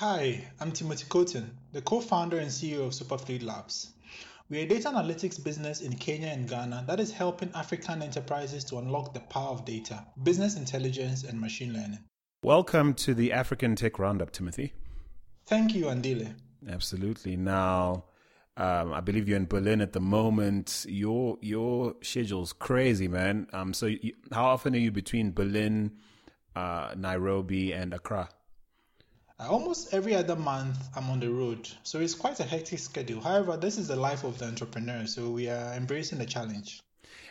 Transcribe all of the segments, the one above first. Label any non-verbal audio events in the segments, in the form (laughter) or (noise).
Hi, I'm Timothy Kotin, the co-founder and CEO of Superfluid Labs. We're a data analytics business in Kenya and Ghana that is helping African enterprises to unlock the power of data, business intelligence, and machine learning. Welcome to the African Tech Roundup, Timothy. Thank you, Andile. Absolutely. Now, um, I believe you're in Berlin at the moment. Your your schedule's crazy, man. Um, so you, how often are you between Berlin, uh, Nairobi, and Accra? Uh, almost every other month, I'm on the road, so it's quite a hectic schedule. However, this is the life of the entrepreneur, so we are embracing the challenge.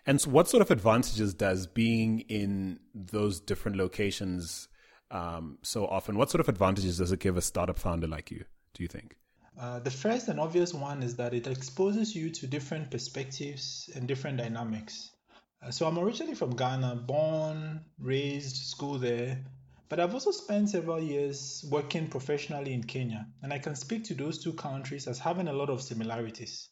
And so, what sort of advantages does being in those different locations um, so often? What sort of advantages does it give a startup founder like you? Do you think? Uh, the first and obvious one is that it exposes you to different perspectives and different dynamics. Uh, so I'm originally from Ghana, born, raised, school there, but I've also spent several years working professionally in Kenya, and I can speak to those two countries as having a lot of similarities.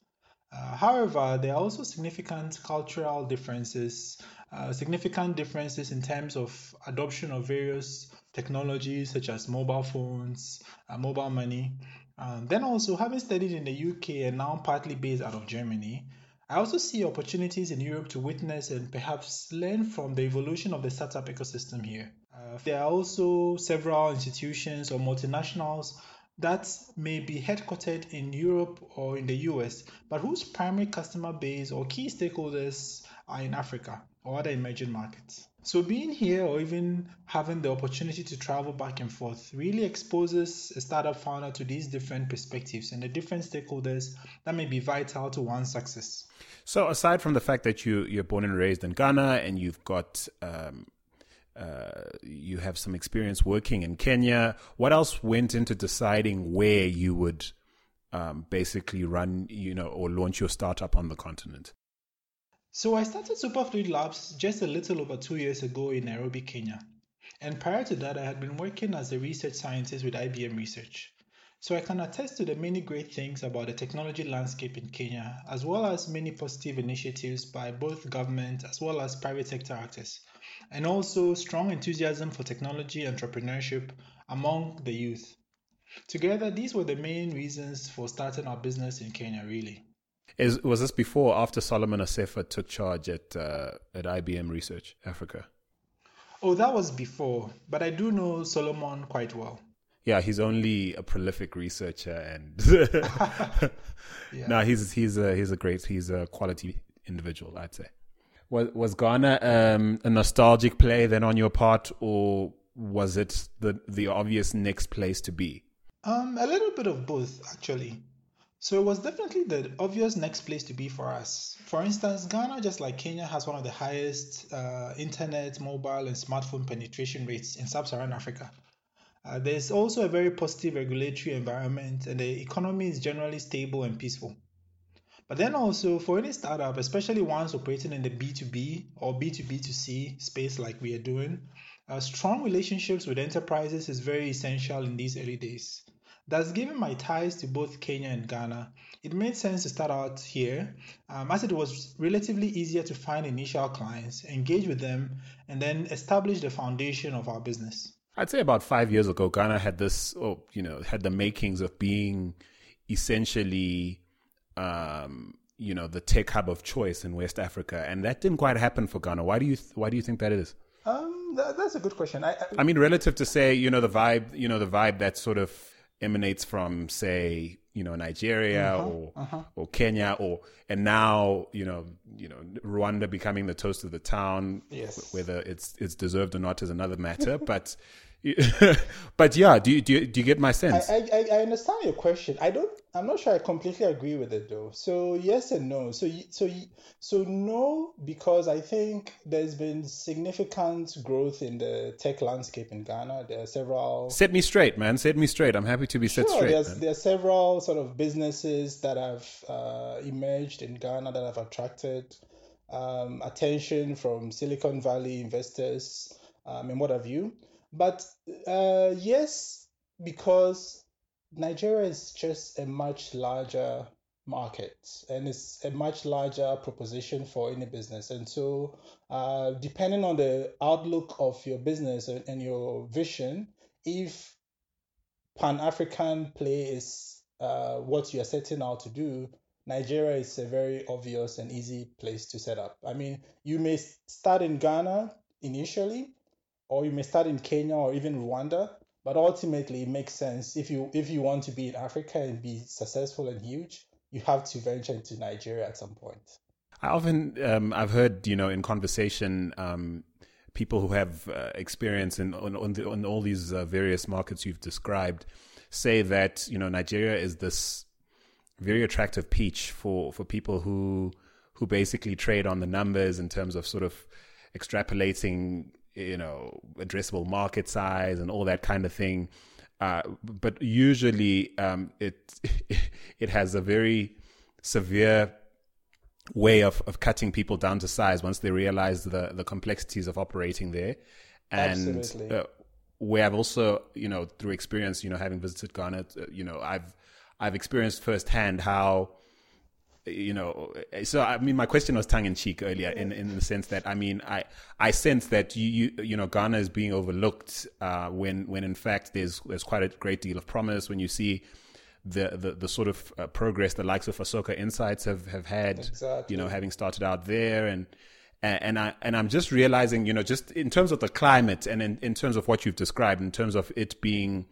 Uh, however, there are also significant cultural differences, uh, significant differences in terms of adoption of various technologies such as mobile phones, uh, mobile money. Um, then also, having studied in the UK and now partly based out of Germany, I also see opportunities in Europe to witness and perhaps learn from the evolution of the startup ecosystem here. There are also several institutions or multinationals that may be headquartered in Europe or in the US, but whose primary customer base or key stakeholders are in Africa or other emerging markets. So, being here or even having the opportunity to travel back and forth really exposes a startup founder to these different perspectives and the different stakeholders that may be vital to one's success. So, aside from the fact that you you're born and raised in Ghana and you've got um, uh, you have some experience working in Kenya. What else went into deciding where you would um, basically run, you know, or launch your startup on the continent? So I started Superfluid Labs just a little over two years ago in Nairobi, Kenya. And prior to that, I had been working as a research scientist with IBM Research. So I can attest to the many great things about the technology landscape in Kenya, as well as many positive initiatives by both government as well as private sector actors and also strong enthusiasm for technology entrepreneurship among the youth. Together, these were the main reasons for starting our business in Kenya, really. Is, was this before or after Solomon Assefa took charge at, uh, at IBM Research Africa? Oh, that was before, but I do know Solomon quite well. Yeah, he's only a prolific researcher, and (laughs) (laughs) yeah. no, he's he's a he's a great he's a quality individual, I'd say. Was was Ghana um, a nostalgic play then on your part, or was it the the obvious next place to be? Um, a little bit of both, actually. So it was definitely the obvious next place to be for us. For instance, Ghana, just like Kenya, has one of the highest uh, internet, mobile, and smartphone penetration rates in sub-Saharan Africa. Uh, there's also a very positive regulatory environment, and the economy is generally stable and peaceful. But then also for any startup, especially ones operating in the B2B or B2B2C space like we are doing, uh, strong relationships with enterprises is very essential in these early days. Thus, given my ties to both Kenya and Ghana, it made sense to start out here, um, as it was relatively easier to find initial clients, engage with them, and then establish the foundation of our business. I'd say about five years ago, Ghana had this, oh, you know, had the makings of being essentially um, you know, the tech hub of choice in West Africa, and that didn't quite happen for Ghana. Why do you Why do you think that is? Um, that, that's a good question. I, I, I, mean, relative to say, you know, the vibe, you know, the vibe that sort of emanates from, say, you know, Nigeria uh-huh, or uh-huh. or Kenya, or and now, you know, you know, Rwanda becoming the toast of the town. Yes. Whether it's it's deserved or not is another matter, (laughs) but. (laughs) but yeah, do you, do you, do you get my sense? I, I, I understand your question. I don't. I'm not sure I completely agree with it though. So yes and no. So so so no because I think there's been significant growth in the tech landscape in Ghana. There are several. Set me straight, man. Set me straight. I'm happy to be set sure, straight. There's, there are several sort of businesses that have uh, emerged in Ghana that have attracted um, attention from Silicon Valley investors um, and what have you. But uh, yes, because Nigeria is just a much larger market and it's a much larger proposition for any business. And so, uh, depending on the outlook of your business and your vision, if Pan African play is uh, what you are setting out to do, Nigeria is a very obvious and easy place to set up. I mean, you may start in Ghana initially, or you may start in Kenya or even Rwanda, but ultimately it makes sense if you if you want to be in Africa and be successful and huge, you have to venture into Nigeria at some point. I often um, I've heard you know in conversation um, people who have uh, experience in on, on, the, on all these uh, various markets you've described say that you know Nigeria is this very attractive peach for for people who who basically trade on the numbers in terms of sort of extrapolating you know addressable market size and all that kind of thing uh, but usually um, it (laughs) it has a very severe way of, of cutting people down to size once they realize the, the complexities of operating there. And uh, where I've also, you know, through experience, you know, having visited Ghana, uh, you know, I've I've experienced firsthand how, you know, so I mean, my question was tongue in cheek earlier, in, in the sense that I mean, I I sense that you you, you know Ghana is being overlooked uh, when when in fact there's there's quite a great deal of promise when you see the, the, the sort of uh, progress the likes of Asoko Insights have, have had, exactly. you know, having started out there and, and I and I'm just realizing, you know, just in terms of the climate and in, in terms of what you've described, in terms of it being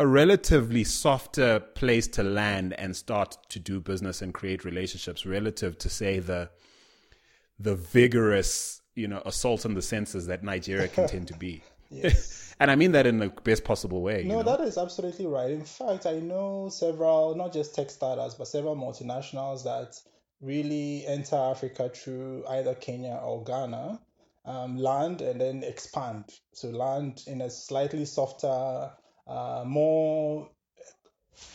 a relatively softer place to land and start to do business and create relationships, relative to say the the vigorous, you know, assault on the senses that Nigeria can tend to be. (laughs) Yes. (laughs) and I mean that in the best possible way. No, you know? that is absolutely right. In fact, I know several, not just tech startups, but several multinationals that really enter Africa through either Kenya or Ghana, um, land and then expand. So land in a slightly softer, uh, more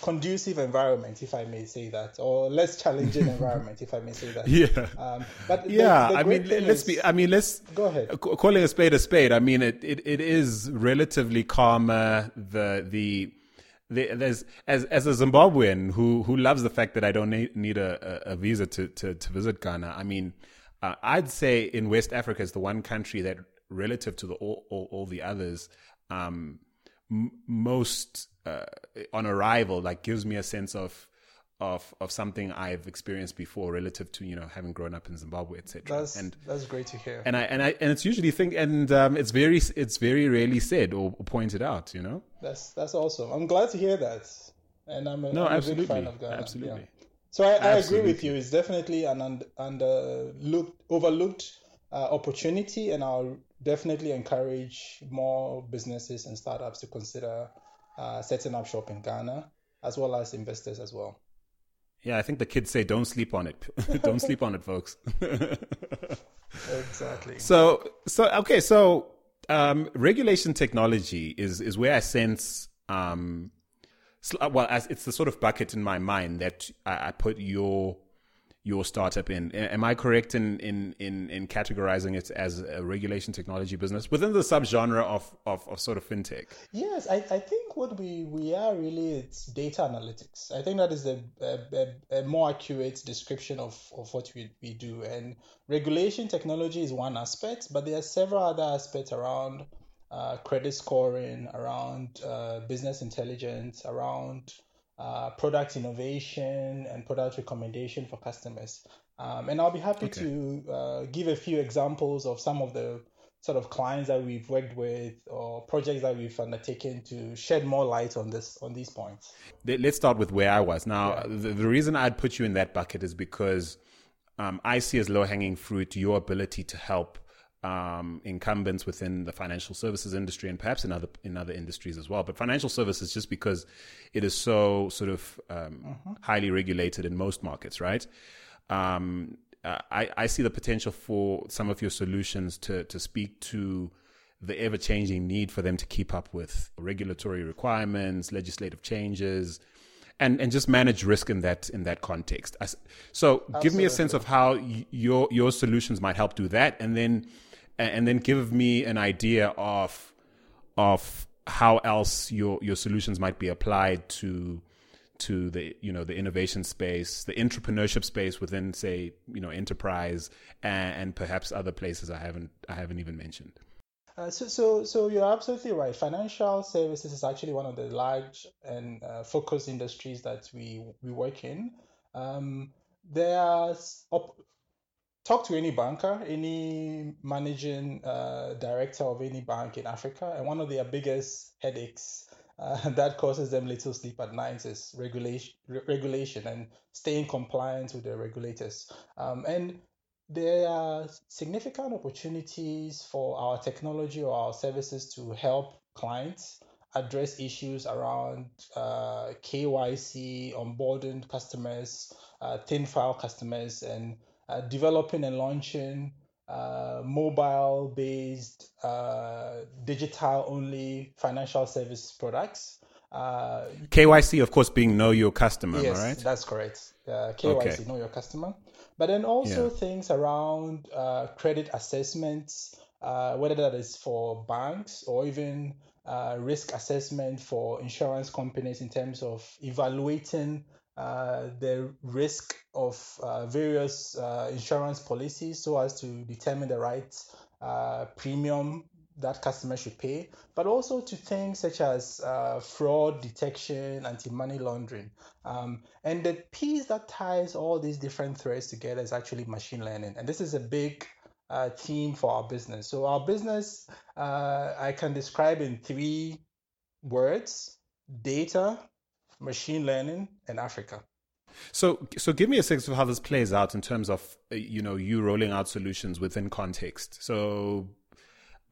conducive environment, if I may say that, or less challenging (laughs) environment, if I may say that. Yeah. Um, but yeah, the, the I mean, let's is, be. I mean, let's go ahead. Calling a spade a spade. I mean, it it, it is relatively calmer. The the. The, there's as as a Zimbabwean who who loves the fact that I don't need, need a, a visa to, to, to visit Ghana. I mean, uh, I'd say in West Africa is the one country that, relative to the all all, all the others, um, m- most uh, on arrival like gives me a sense of of of something I've experienced before relative to you know having grown up in Zimbabwe etc. That's and that's great to hear. And I and I and it's usually think and um, it's very it's very rarely said or, pointed out. You know. That's that's awesome. I'm glad to hear that. And I'm a, no, I'm absolutely, a big fan of Ghana. Absolutely. Yeah. So I, I agree with you. It's definitely an under, under looked, overlooked uh, opportunity, and I'll definitely encourage more businesses and startups to consider uh, setting up shop in Ghana, as well as investors as well. Yeah, I think the kids say don't sleep on it. (laughs) don't sleep on it, folks. (laughs) exactly. So, so okay, so um, regulation technology is is where I sense um, well, it's the sort of bucket in my mind that I, I put your your startup in. Am I correct in, in, in, in categorizing it as a regulation technology business within the subgenre of, of, of sort of fintech? Yes, I, I think what we, we are really it's data analytics. I think that is a, a, a more accurate description of, of what we, we do. And regulation technology is one aspect, but there are several other aspects around uh, credit scoring, around uh, business intelligence, around uh, product innovation and product recommendation for customers. Um, and I'll be happy okay. to uh, give a few examples of some of the sort of clients that we've worked with or projects that we've undertaken to shed more light on this on these points. Let's start with where I was. Now, yeah. the, the, reason I'd put you in that bucket is because um, I see as low hanging fruit your ability to help um, incumbents within the financial services industry and perhaps in other in other industries as well. But financial services, just because it is so sort of um, uh-huh. highly regulated in most markets, right? Um, I, I see the potential for some of your solutions to to speak to the ever changing need for them to keep up with regulatory requirements, legislative changes, and and just manage risk in that in that context. So, Absolutely. give me a sense of how your your solutions might help do that, and then and then give me an idea of of how else your your solutions might be applied to to the you know the innovation space, the entrepreneurship space within say you know enterprise and, and perhaps other places I haven't I haven't even mentioned. Uh, so, so, so you're absolutely right. Financial services is actually one of the large and uh, focused industries that we we work in. Um, there's op- talk to any banker, any managing uh, director of any bank in Africa, and one of their biggest headaches uh, (laughs) that causes them little sleep at night is regulation, re- regulation, and staying compliant with the regulators. Um, and there are significant opportunities for our technology or our services to help clients address issues around uh, KYC, onboarding customers, uh, thin file customers, and uh, developing and launching uh, mobile based, uh, digital only financial service products. Uh, KYC, of course, being know your customer, yes, right? That's correct. KYC, okay. know your customer. But then also yeah. things around credit assessments, whether that is for banks or even uh, risk assessment for insurance companies in terms of evaluating uh, the risk of uh, various uh, insurance policies so as to determine the right uh, premium that customers should pay, but also to things such as uh, fraud detection, anti money laundering. Um, and the piece that ties all these different threads together is actually machine learning. And this is a big uh, theme for our business. So, our business I can describe in three words data, machine learning, in Africa. So, so give me a sense of how this plays out in terms of uh, you know you rolling out solutions within context. So,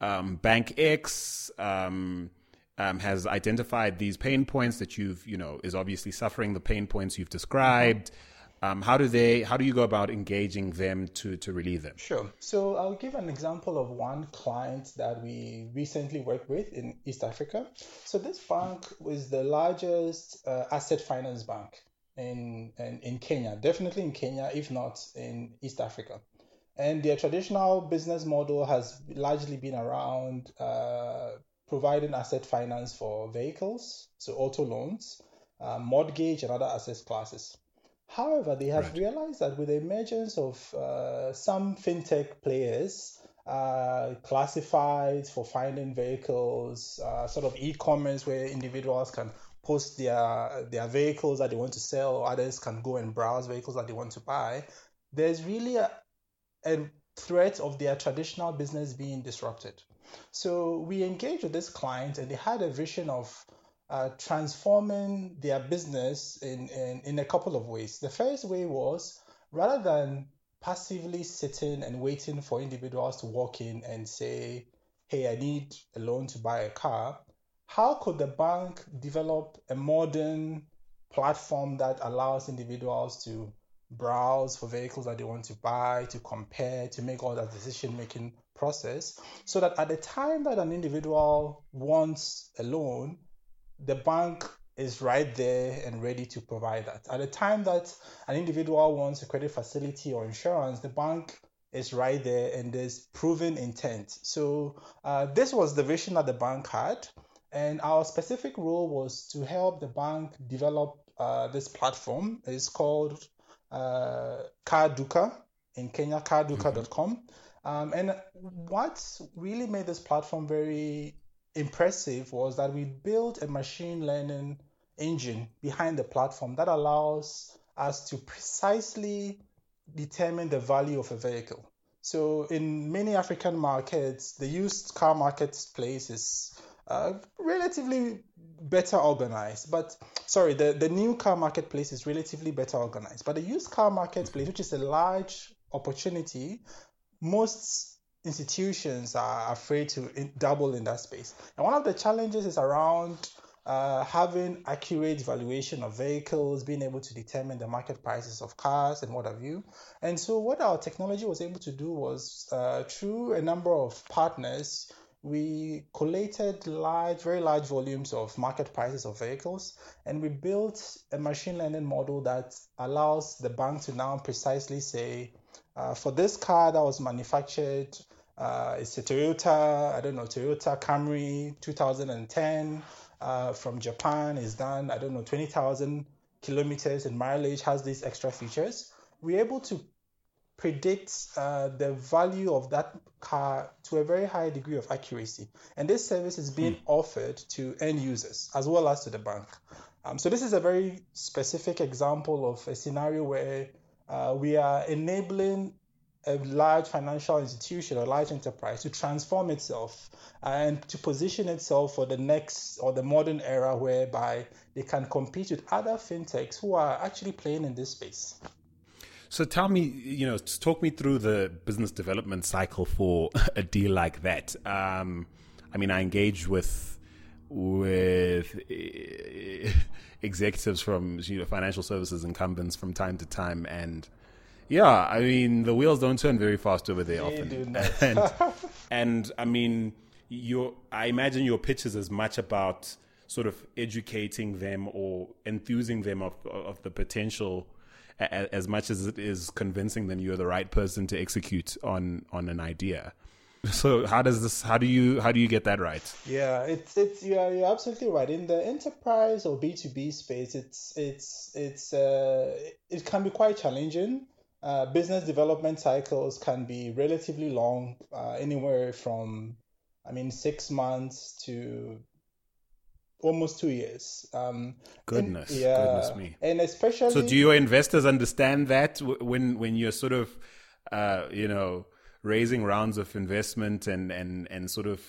um, Bank X um, um, has identified these pain points that you've you know is obviously suffering the pain points you've described. Mm-hmm um, how do they? How do you go about engaging them to to relieve them? Sure. So I'll give an example of one client that we recently worked with in East Africa. So this bank was the largest uh, asset finance bank in, in in Kenya, definitely in Kenya, if not in East Africa. And their traditional business model has largely been around uh, providing asset finance for vehicles, so auto loans, uh, mortgage, and other asset classes. However, they have right. realized that with the emergence of uh, some fintech players, uh, classifieds for finding vehicles, uh, sort of e-commerce where individuals can post their their vehicles that they want to sell, or others can go and browse vehicles that they want to buy. There's really a, a threat of their traditional business being disrupted. So we engaged with this client, and they had a vision of uh, transforming their business in, in, in a couple of ways. The first way was rather than passively sitting and waiting for individuals to walk in and say, hey, I need a loan to buy a car, how could the bank develop a modern platform that allows individuals to browse for vehicles that they want to buy, to compare, to make all that decision making process, so that at the time that an individual wants a loan, the bank is right there and ready to provide that. At the time that an individual wants a credit facility or insurance, the bank is right there and there's proven intent. So uh, this was the vision that the bank had, and our specific role was to help the bank develop uh, this platform. It's called uh, Carduka in Kenya, carduka.com. Um, and what really made this platform very impressive was that we built a machine learning engine behind the platform that allows us to precisely determine the value of a vehicle. So, in many African markets, the used car marketplace is uh, relatively better organized. But sorry, the, the new car marketplace is relatively better organized. But the used car marketplace, which is a large opportunity, most institutions are afraid to in, double in that space. And one of the challenges is around uh, having accurate valuation of vehicles, being able to determine the market prices of cars and what have you. And so, what our technology was able to do was uh, through a number of partners, we collated large, very large volumes of market prices of vehicles, and we built a machine learning model that allows the bank to now precisely say, uh, for this car that was manufactured uh, it's a Toyota, I don't know, Toyota Camry 2010 uh, from Japan is done, I don't know, 20,000 kilometers in mileage, has these extra features. We're able to predict uh, the value of that car to a very high degree of accuracy. And this service is being hmm. offered to end users as well as to the bank. Um, so this is a very specific example of a scenario where uh, we are enabling a large financial institution or large enterprise to transform itself and to position itself for the next or the modern era whereby they can compete with other fintechs who are actually playing in this space. So tell me, you know, talk me through the business development cycle for (laughs) a deal like that. Um, I mean, I engage with with (laughs) executives from you know financial services incumbents from time to time, and yeah, I mean the wheels don't turn very fast over there they often. (laughs) and, (laughs) and I mean, your I imagine your pitch is as much about sort of educating them or enthusing them of of the potential as much as it is convincing them you're the right person to execute on on an idea. So how does this? How do you how do you get that right? Yeah, it's it's you're you're absolutely right. In the enterprise or B two B space, it's it's it's uh, it can be quite challenging. Uh, business development cycles can be relatively long, uh, anywhere from, I mean, six months to almost two years. Um, goodness, and, yeah, goodness me. And especially, so do your investors understand that when when you're sort of, uh, you know, raising rounds of investment and and and sort of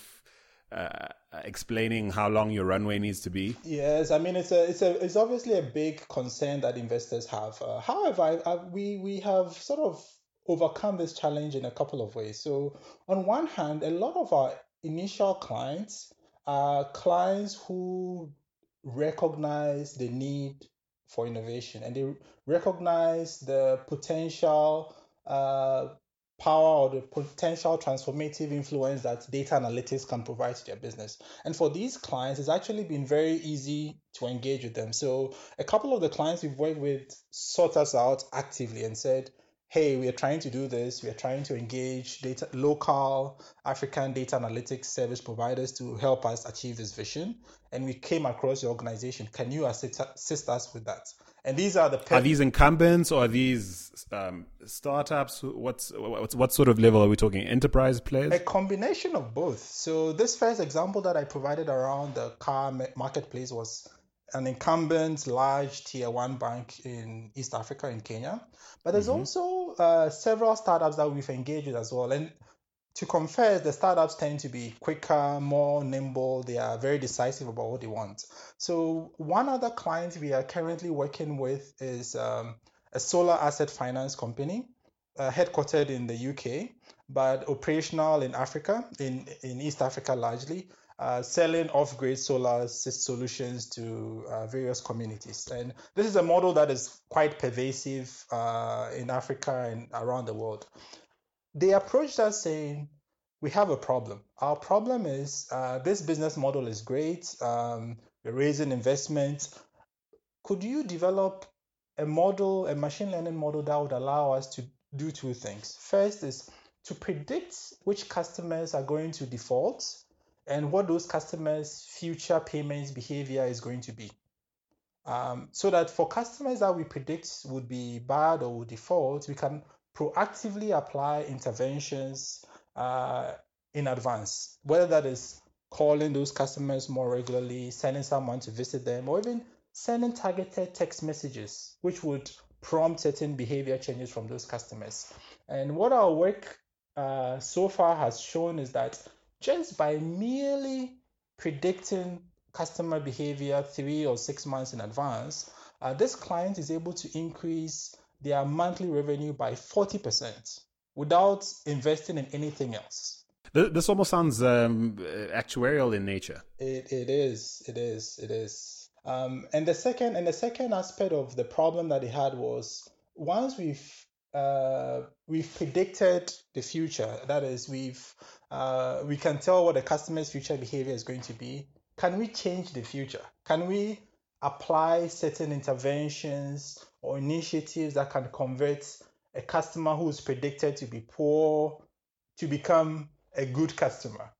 uh, explaining how long your runway needs to be? Yes, I mean it's a it's a it's obviously a big concern that investors have. Uh, however, I, I, we we have sort of overcome this challenge in a couple of ways. So on one hand, a lot of our initial clients are clients who recognize the need for innovation and they recognize the potential uh, power or the potential transformative influence that data analytics can provide to their business. And for these clients, it's actually been very easy to engage with them. So a couple of the clients we've worked with sought us out actively and said, hey, we are trying to do this. We are trying to engage data, local African data analytics service providers to help us achieve this vision. And we came across your organization. Can you assist, assist us with that? And these are the are these incumbents or are these um, startups? What's, what's what sort of level are we talking? Enterprise players? A combination of both. So this first example that I provided around the car marketplace was an incumbent large tier one bank in East Africa in Kenya. But there's mm-hmm. also uh, several startups that we've engaged with as well. And to confess, the startups tend to be quicker, more nimble. They are very decisive about what they want. So one other client we are currently working with is um, a solar asset finance company, uh, headquartered in the UK, but operational in Africa, in in East Africa largely uh, selling off-grid solar solutions to uh, various communities. And this is a model that is quite pervasive uh, in Africa and around the world. They approached us saying, we have a problem. Our problem is uh, this business model is great. Um, we're raising investment. Could you develop a model, a machine learning model that would allow us to do two things? First is to predict which customers are going to default and what those customers' future payments behavior is going to be. Um, so that for customers that we predict would be bad or would default, we can proactively apply interventions uh, in advance, whether that is calling those customers more regularly, sending someone to visit them, or even sending targeted text messages, which would prompt certain behavior changes from those customers. And what our work uh, so far has shown is that just by merely predicting customer behavior three or six months in advance, uh, this client is able to increase their monthly revenue by 40% without investing in anything else. This almost sounds um, actuarial in nature. It, it is. It is. It is. Um, and the second and the second aspect of the problem that he had was once we've uh, we've predicted the future. That is, we've uh, we can tell what the customer's future behavior is going to be. Can we change the future? Can we apply certain interventions or initiatives that can convert a customer who's predicted to be poor to become a good customer?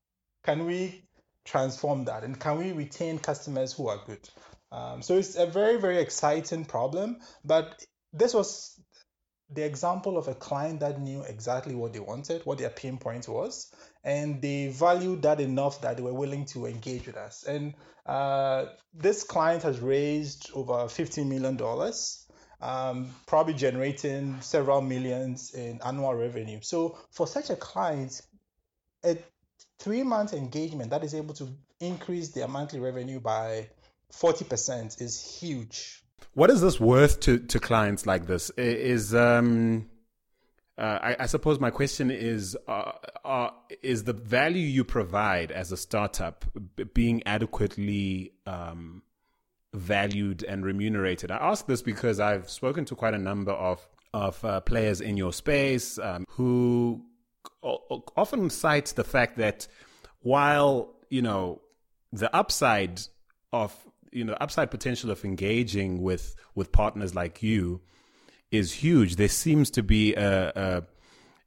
Can we transform that? And can we retain customers who are good? Um, so it's a very, very exciting problem. But this was the example of a client that knew exactly what they wanted, what their pain point was, and they valued that enough that they were willing to engage with us. And uh, this client has raised over $15 million, um, probably generating several millions in annual revenue. So for such a client, a three month engagement that is able to increase their monthly revenue by 40% is huge. What is this worth to, to clients like this? Is um, uh, I, I, suppose my question is: uh, uh, Is the value you provide as a startup being adequately um, valued and remunerated? I ask this because I've spoken to quite a number of of uh, players in your space um, who often cite the fact that while you know the upside of you know the upside potential of engaging with with partners like you is huge. There seems to be a, a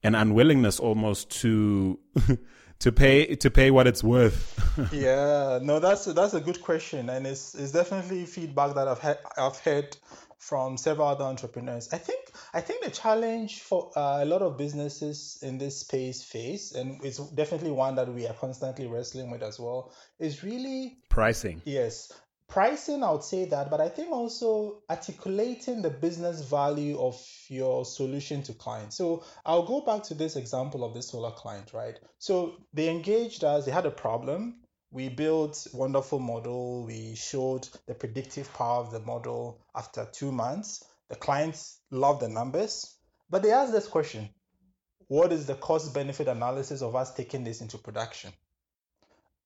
an unwillingness almost to (laughs) to pay to pay what it's worth. (laughs) yeah, no, that's that's a good question, and it's it's definitely feedback that I've had I've heard from several other entrepreneurs. I think I think the challenge for uh, a lot of businesses in this space face, and it's definitely one that we are constantly wrestling with as well, is really pricing. Yes, pricing. I would say that, but I think also articulating the business value of your solution to clients. So I'll go back to this example of this solar client, right? So they engaged us. They had a problem we built wonderful model we showed the predictive power of the model after two months the clients loved the numbers but they asked this question what is the cost benefit analysis of us taking this into production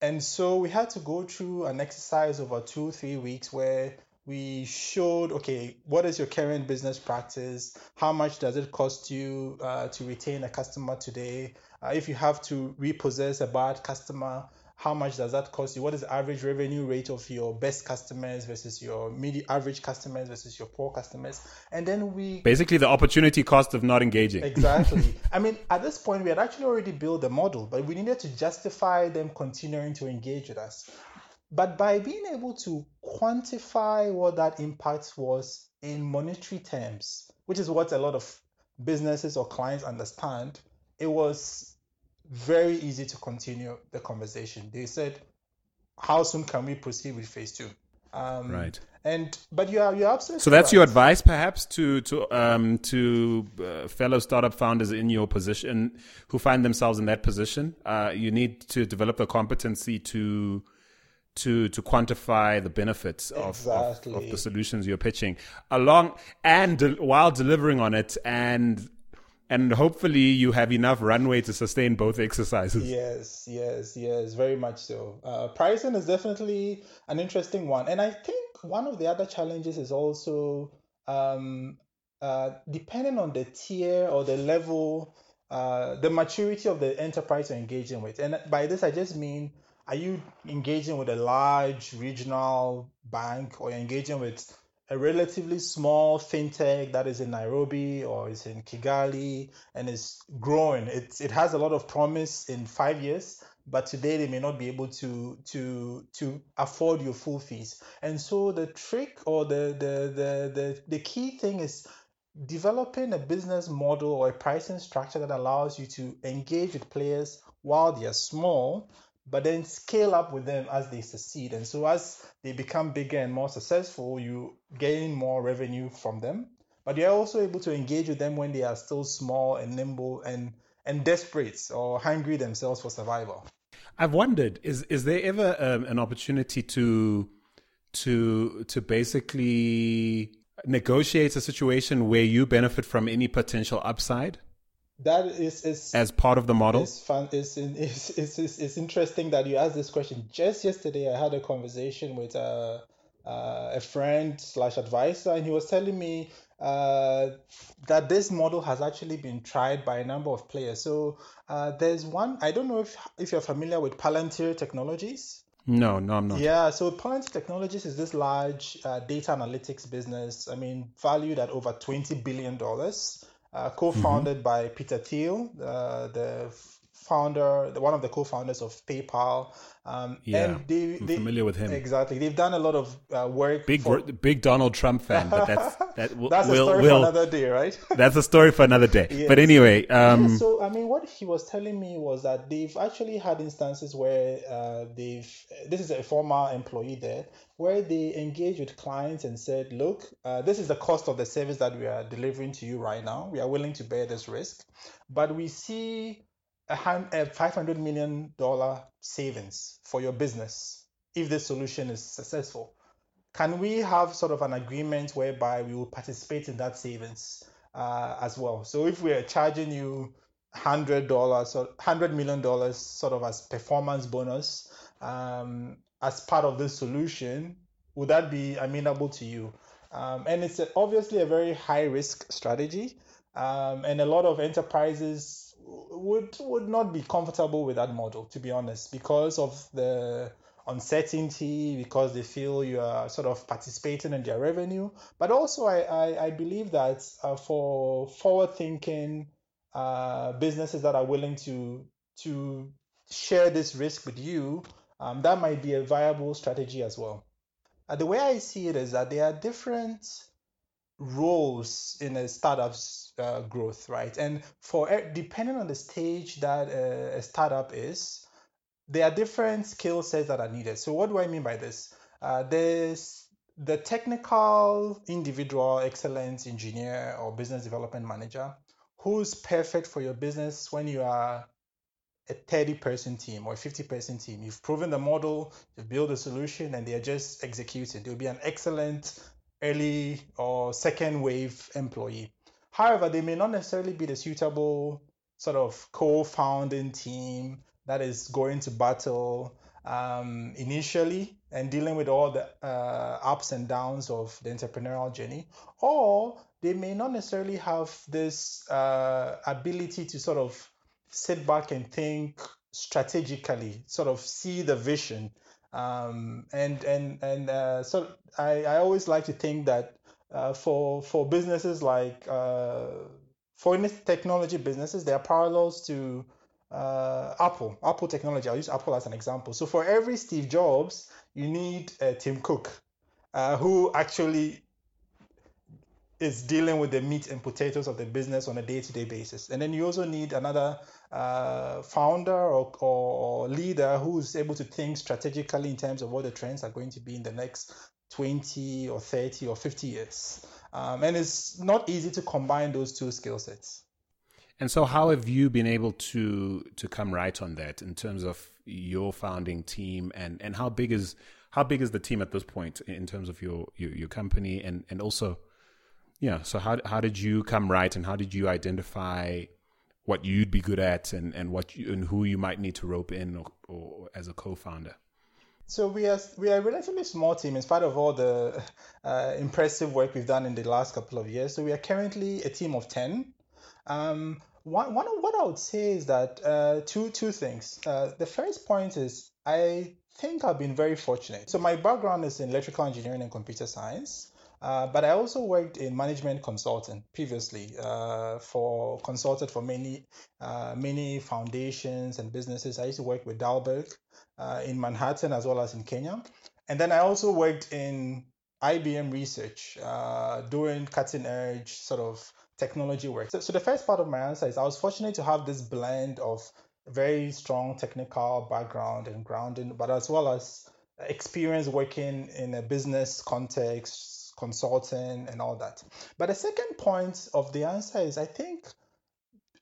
and so we had to go through an exercise over two three weeks where we showed okay what is your current business practice? How much does it cost you uh, to retain a customer today? Uh, if you have to repossess a bad customer how much does that cost you? What is the average revenue rate of your best customers versus your mid average customers versus your poor customers? And then we basically the opportunity cost of not engaging. Exactly. (laughs) I mean, at this point, we had actually already built the model, but we needed to justify them continuing to engage with us. But by being able to quantify what that impact was in monetary terms, which is what a lot of businesses or clients understand, it was very easy to continue the conversation. They said, "How soon can we proceed with phase two? Um, right. And but you are you're absolutely so that's right. your advice, perhaps, to to um, to uh, fellow startup founders in your position who find themselves in that position. Uh, you need to develop the competency to to to quantify the benefits of, exactly. of, of, the solutions you're pitching along and while delivering on it and and hopefully you have enough runway to sustain both exercises. Yes, yes, yes, very much so. Uh, pricing is definitely an interesting one, and I think one of the other challenges is also um, uh, depending on the tier or the level, uh, the maturity of the enterprise you're engaging with. And by this, I just mean, are you engaging with a large regional bank or engaging with a relatively small fintech that is in Nairobi or is in Kigali and is growing. It, it has a lot of promise in five years, but today they may not be able to to to afford your full fees. And so the trick or the the the the, the key thing is developing a business model or a pricing structure that allows you to engage with players while they are small but then scale up with them as they succeed. And so as they become bigger and more successful, you gain more revenue from them. But you're also able to engage with them when they are still small and nimble and and desperate or hungry themselves for survival. I've wondered is is there ever um, an opportunity to to to basically negotiate a situation where you benefit from any potential upside? That is, is as part of the model. It's fun. It's, it's, it's, it's, it's interesting that you asked this question. Just yesterday, I had a conversation with a, uh, uh, a friend slash advisor, and he was telling me uh, that this model has actually been tried by a number of players. So uh, there's one. I don't know if if you're familiar with Palantir Technologies. No, no, I'm not. Yeah, so Palantir Technologies is this large uh, data analytics business. I mean, valued at over twenty billion dollars co-founded mm-hmm. by Peter Thiel, uh, the founder, one of the co-founders of PayPal. Um, yeah, and they, I'm they, familiar with him. Exactly, they've done a lot of uh, work. Big, for... big Donald Trump fan, but that's (laughs) that. That's a story we'll, for another day, right? (laughs) that's a story for another day. Yes. But anyway, um, yeah, so I mean, what he was telling me was that they've actually had instances where uh, they've. This is a former employee there, where they engaged with clients and said, "Look, uh, this is the cost of the service that we are delivering to you right now. We are willing to bear this risk, but we see." A $500 million savings for your business if this solution is successful. Can we have sort of an agreement whereby we will participate in that savings uh, as well? So if we're charging you hundred dollars or hundred million dollars sort of as performance bonus um, as part of this solution, would that be amenable to you? Um, and it's obviously a very high risk strategy, um, and a lot of enterprises would would not be comfortable with that model, to be honest, because of the uncertainty, because they feel you are sort of participating in their revenue. But also, I, I, I believe that uh, for forward thinking uh, businesses that are willing to to share this risk with you, um, that might be a viable strategy as well. Uh, the way I see it is that there are different roles in a startup's uh, growth, right? And for depending on the stage that a, a, startup is, there are different skill sets that are needed. So what do I mean by this? Uh, there's the technical individual, excellence engineer or business development manager who's perfect for your business when you are a 30 person team or a 50 person team. You've proven the model, you've built a solution, and they're just executing. They'll be an excellent early or second wave employee. However, they may not necessarily be the suitable sort of co-founding team that is going to battle um, initially and dealing with all the uh, ups and downs of the entrepreneurial journey, or they may not necessarily have this uh, ability to sort of sit back and think strategically, sort of see the vision. Um, and and and uh, so I, I always like to think that uh, for for businesses like uh, for technology businesses, there are parallels to uh, Apple, Apple technology. I'll use Apple as an example. So for every Steve Jobs, you need Tim Cook, who actually is dealing with the meat and potatoes of the business on a day-to-day basis. And then you also need another uh, founder or, or, leader who's able to think strategically in terms of what the trends are going to be in the next 20 or 30 or 50 years. Um, and it's not easy to combine those two skill sets. And so, how have you been able to to come right on that in terms of your founding team, and and how big is how big is the team at this point in terms of your your, your company, and and also, yeah. So how how did you come right, and how did you identify what you'd be good at and, and what you, and who you might need to rope in or, or as a co-founder? So we are we are a relatively small team in spite of all the (laughs) uh, impressive work we've done in the last couple of years. So we are currently a team of ten. Um, one, one what I would say is that uh, two two things. Uh, the first point is I think I've been very fortunate. So my background is in electrical engineering and computer science. Uh, but I also worked in management consulting previously uh, for consulted for many uh, many foundations and businesses. I used to work with Dalberg uh, in Manhattan as well as in Kenya, and then I also worked in IBM research uh, doing cutting edge sort of technology work. So, so the first part of my answer is I was fortunate to have this blend of very strong technical background and grounding, but as well as experience working in a business context consulting and all that. But the second point of the answer is I think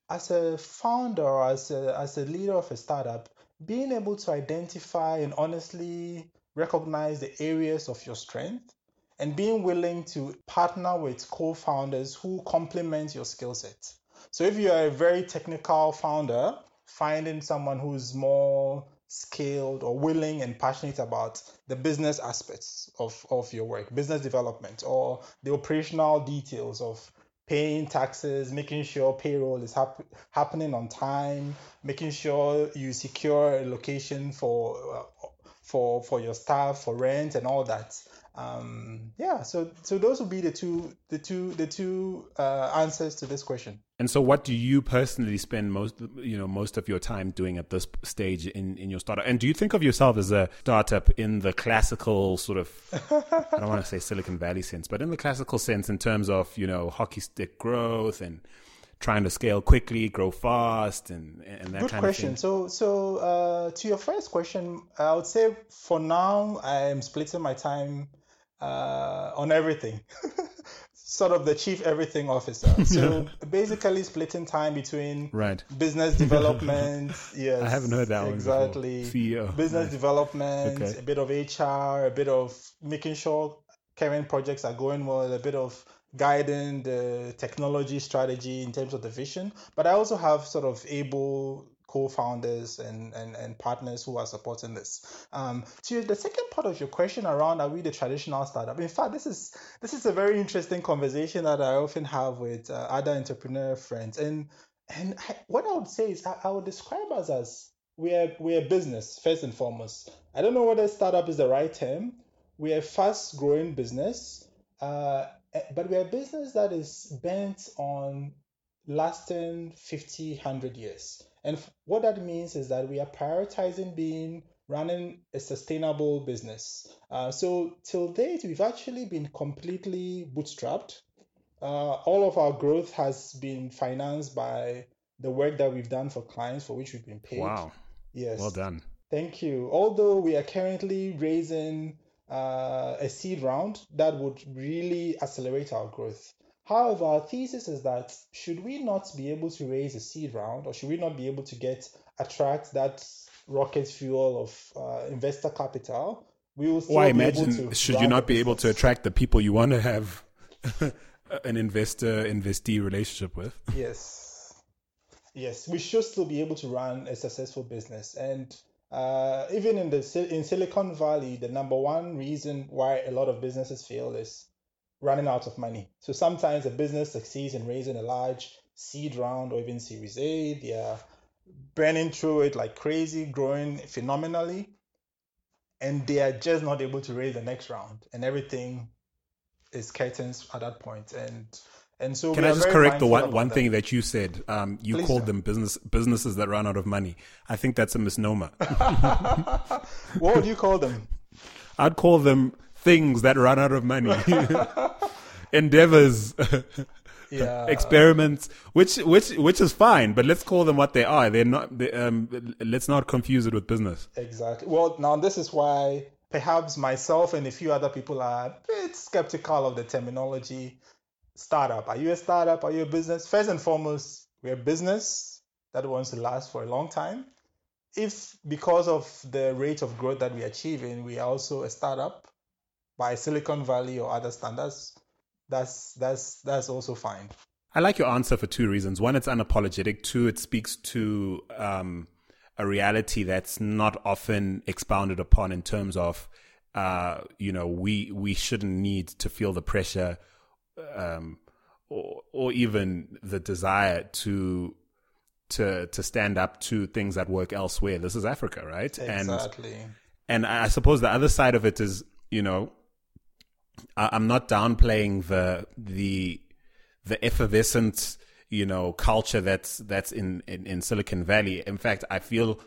as a founder as a, as a leader of a startup, being able to identify and honestly recognize the areas of your strength and being willing to partner with co-founders who complement your skill set. So if you are a very technical founder, finding someone who's more skilled or willing and passionate about the business aspects of, of your work, business development, or the operational details of paying taxes, making sure payroll is hap- happening on time, making sure you secure a location for uh, for for your staff, for rent, and all that. Um, yeah, so so those would be the two the two the two uh, answers to this question. And so, what do you personally spend most you know most of your time doing at this stage in in your startup? And do you think of yourself as a startup in the classical sort of I don't want to say Silicon Valley sense, but in the classical sense in terms of you know hockey stick growth and trying to scale quickly, grow fast, and and that Good kind question. of thing. So so uh, to your first question, I would say for now I am splitting my time uh, on everything. (laughs) sort of the chief everything officer. (laughs) So basically splitting time between right. business (laughs) development. yes. I haven't heard that exactly. CEO. Business Nice. development, Okay. a bit of HR, a bit of making sure current projects are going well, a bit of guiding the technology strategy in terms of the vision. But I also have sort of able co-founders and, and, and partners who are supporting this. Um, to the second part of your question around are we the traditional startup? In fact, this is this is a very interesting conversation that I often have with uh, other entrepreneur friends. And and I, what I would say is I, I would describe us as we're we're a business first and foremost. I don't know whether startup is the right term. We're a fast growing business, uh, eh, but we're a business that is bent on lasting 50, 100 years. And what that means is that we are prioritizing being running a sustainable business. Uh, so till date, we've actually been completely bootstrapped. Uh, all of our growth has been financed by the work that we've done for clients for which we've been paid. Wow. Yes. Well done. Thank you. Although we are currently raising uh, a seed round that would really accelerate our growth. However, our thesis is that should we not be able to raise a seed round, or should we not be able to get attract that rocket fuel of uh, investor capital, we will still Well, I imagine should you not be able to attract the people you want to have (laughs) an investor investee relationship with? Yes. Yes, we should still be able to run a successful business. And uh, even in the in Silicon Valley, the number one reason why a lot of businesses fail is running out of money. So sometimes a business succeeds in raising a large seed round or even Series A. They are burning through it like crazy, growing phenomenally, and they are just not able to raise the next round, and everything is curtains at that point. And and so Can I just correct the one, one thing that you said? Um, you Please called them business businesses that run out of money. I think that's a misnomer. (laughs) what would you call them? (laughs) I'd call them things that run out of money. (laughs) Endeavors, (laughs) Yeah. experiments, which which which is fine, but let's call them what they are. They're not. They, um, let's not confuse it with business. Exactly. Well, now this is why perhaps myself and a few other people are a bit skeptical of the terminology startup. Are you a startup? Are you a business? First and foremost, we're a business that wants to last for a long time. If because of the rate of growth that we're achieving, we are also a startup by Silicon Valley or other standards, that's that's that's also fine. I like your answer for two reasons. One, it's unapologetic. Two, it speaks to um, a reality that's not often expounded upon in terms of, uh, you know, we we shouldn't need to feel the pressure, um, or or even the desire to to to stand up to things that work elsewhere. This is Africa, right? And Exactly. and I suppose the other side of it is, you know, I'm not downplaying the the the effervescent, you know, culture that's that's in, in in Silicon Valley. In fact, I feel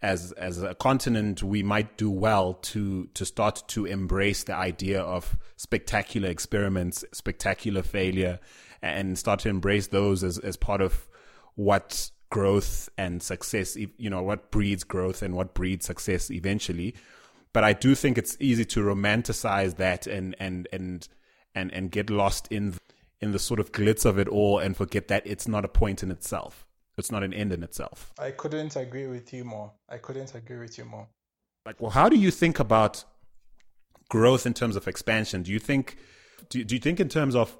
as as a continent we might do well to to start to embrace the idea of spectacular experiments, spectacular failure, and start to embrace those as as part of what growth and success, you know, what breeds growth and what breeds success eventually. But I do think it's easy to romanticize that and and and and and get lost in in the sort of glitz of it all and forget that it's not a point in itself. It's not an end in itself. I couldn't agree with you more. I couldn't agree with you more. Like, well, how do you think about growth in terms of expansion? Do you think do, do you think in terms of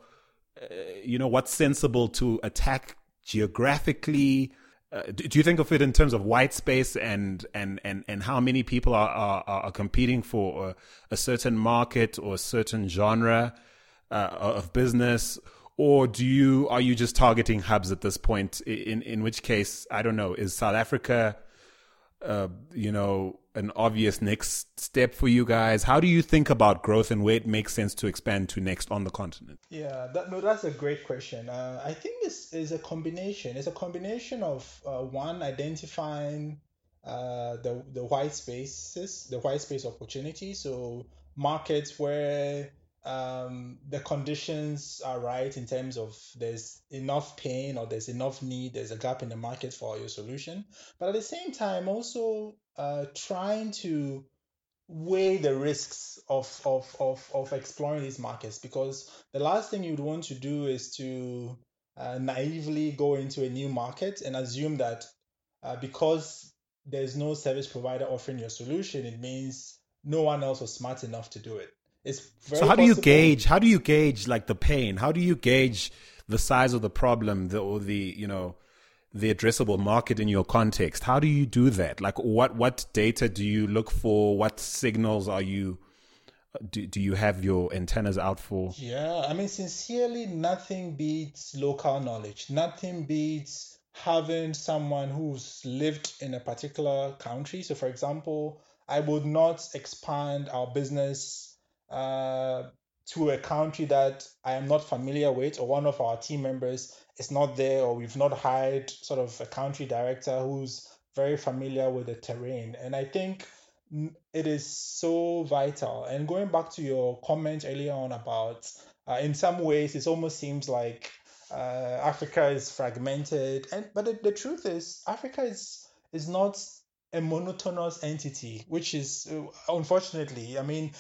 uh, you know what's sensible to attack geographically? Uh, do, you think of it in terms of white space and and and and how many people are are, are competing for a, a certain market or a certain genre uh, of business? Or do you are you just targeting hubs at this point? In in which case, I don't know. Is South Africa uh, you know, an obvious next step for you guys. How do you think about growth and where it makes sense to expand to next on the continent? Yeah, that, no, that's a great question. Uh, I think this is a combination. It's a combination of uh, one identifying uh, the the white spaces, the white space opportunity. So markets where um, the conditions are right in terms of there's enough pain or there's enough need, there's a gap in the market for your solution. But at the same time, also uh, trying to weigh the risks of, of, of, of exploring these markets because the last thing you'd want to do is to uh, naively go into a new market and assume that uh, because there's no service provider offering your solution, it means no one else was smart enough to do it. It's so how do you gauge? How do you gauge like the pain? How do you gauge the size of the problem, the, or the you know the addressable market in your context? How do you do that? Like what what data do you look for? What signals are you do, do you have your antennas out for? Yeah, I mean sincerely nothing beats local knowledge. Nothing beats having someone who's lived in a particular country. So for example, I would not expand our business uh, to a country that I am not familiar with, or one of our team members is not there, or we've not hired sort of a country director who's very familiar with the terrain. And I think it is so vital. And going back to your comment earlier on about, uh, in some ways, it almost seems like uh, Africa is fragmented, and but the, the truth is, Africa is is not a monotonous entity, which is uh, unfortunately, I mean,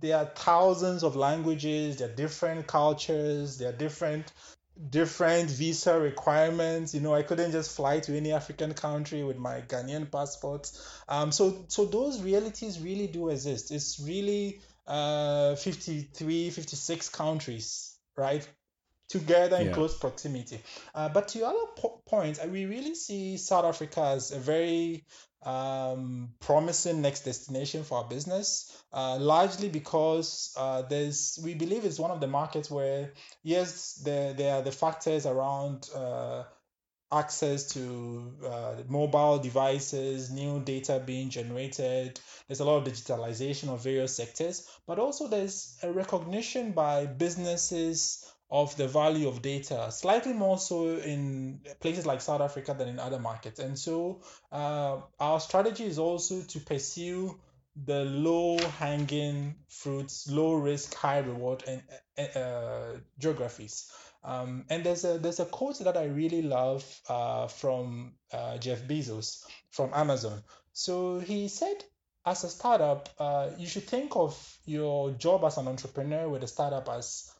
there are thousands of languages, there are different cultures, there are different different visa requirements. You know, I couldn't just fly to any African country with my Ghanaian passport. Um, so so those realities really do exist. It's really uh 53, 56 countries, right? Together in yeah. close proximity. Uh, but to your other po- point, we really see South Africa as a very um, promising next destination for our business, uh, largely because uh, there's we believe it's one of the markets where yes, there there are the factors around uh, access to uh, mobile devices, new data being generated. There's a lot of digitalization of various sectors, but also there's a recognition by businesses of the value of data, slightly more so in places like South Africa than in other markets. And so uh, our strategy is also to pursue the low hanging fruits, low risk, high reward and uh, geographies. Um, and there's a there's a quote that I really love uh, from uh, Jeff Bezos from Amazon. So he said, as a startup, uh, you should think of your job as an entrepreneur with a startup as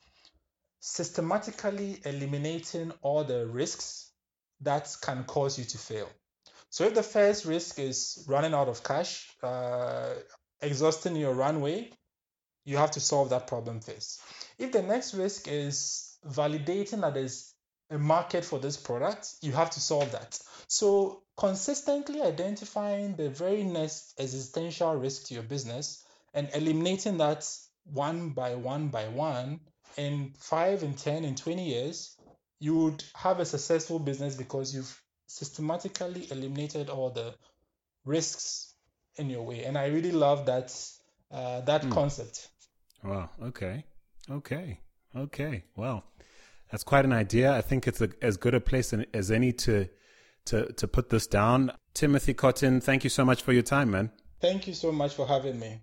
systematically eliminating all the risks that can cause you to fail. So if the first risk is running out of cash, uh, exhausting your runway, you have to solve that problem first. If the next risk is validating that there's a market for this product, you have to solve that. So consistently identifying the very next existential risk to your business and eliminating that one by one by one in five, in 10, in 20 years, you would have a successful business because you've systematically eliminated all the risks in your way. And I really love that uh, that mm. concept. Wow. Okay. Okay. Okay. Well, that's quite an idea. I think it's a, as good a place as any to to to put this down. Timothy Kotin, thank you so much for your time, man. Thank you so much for having me.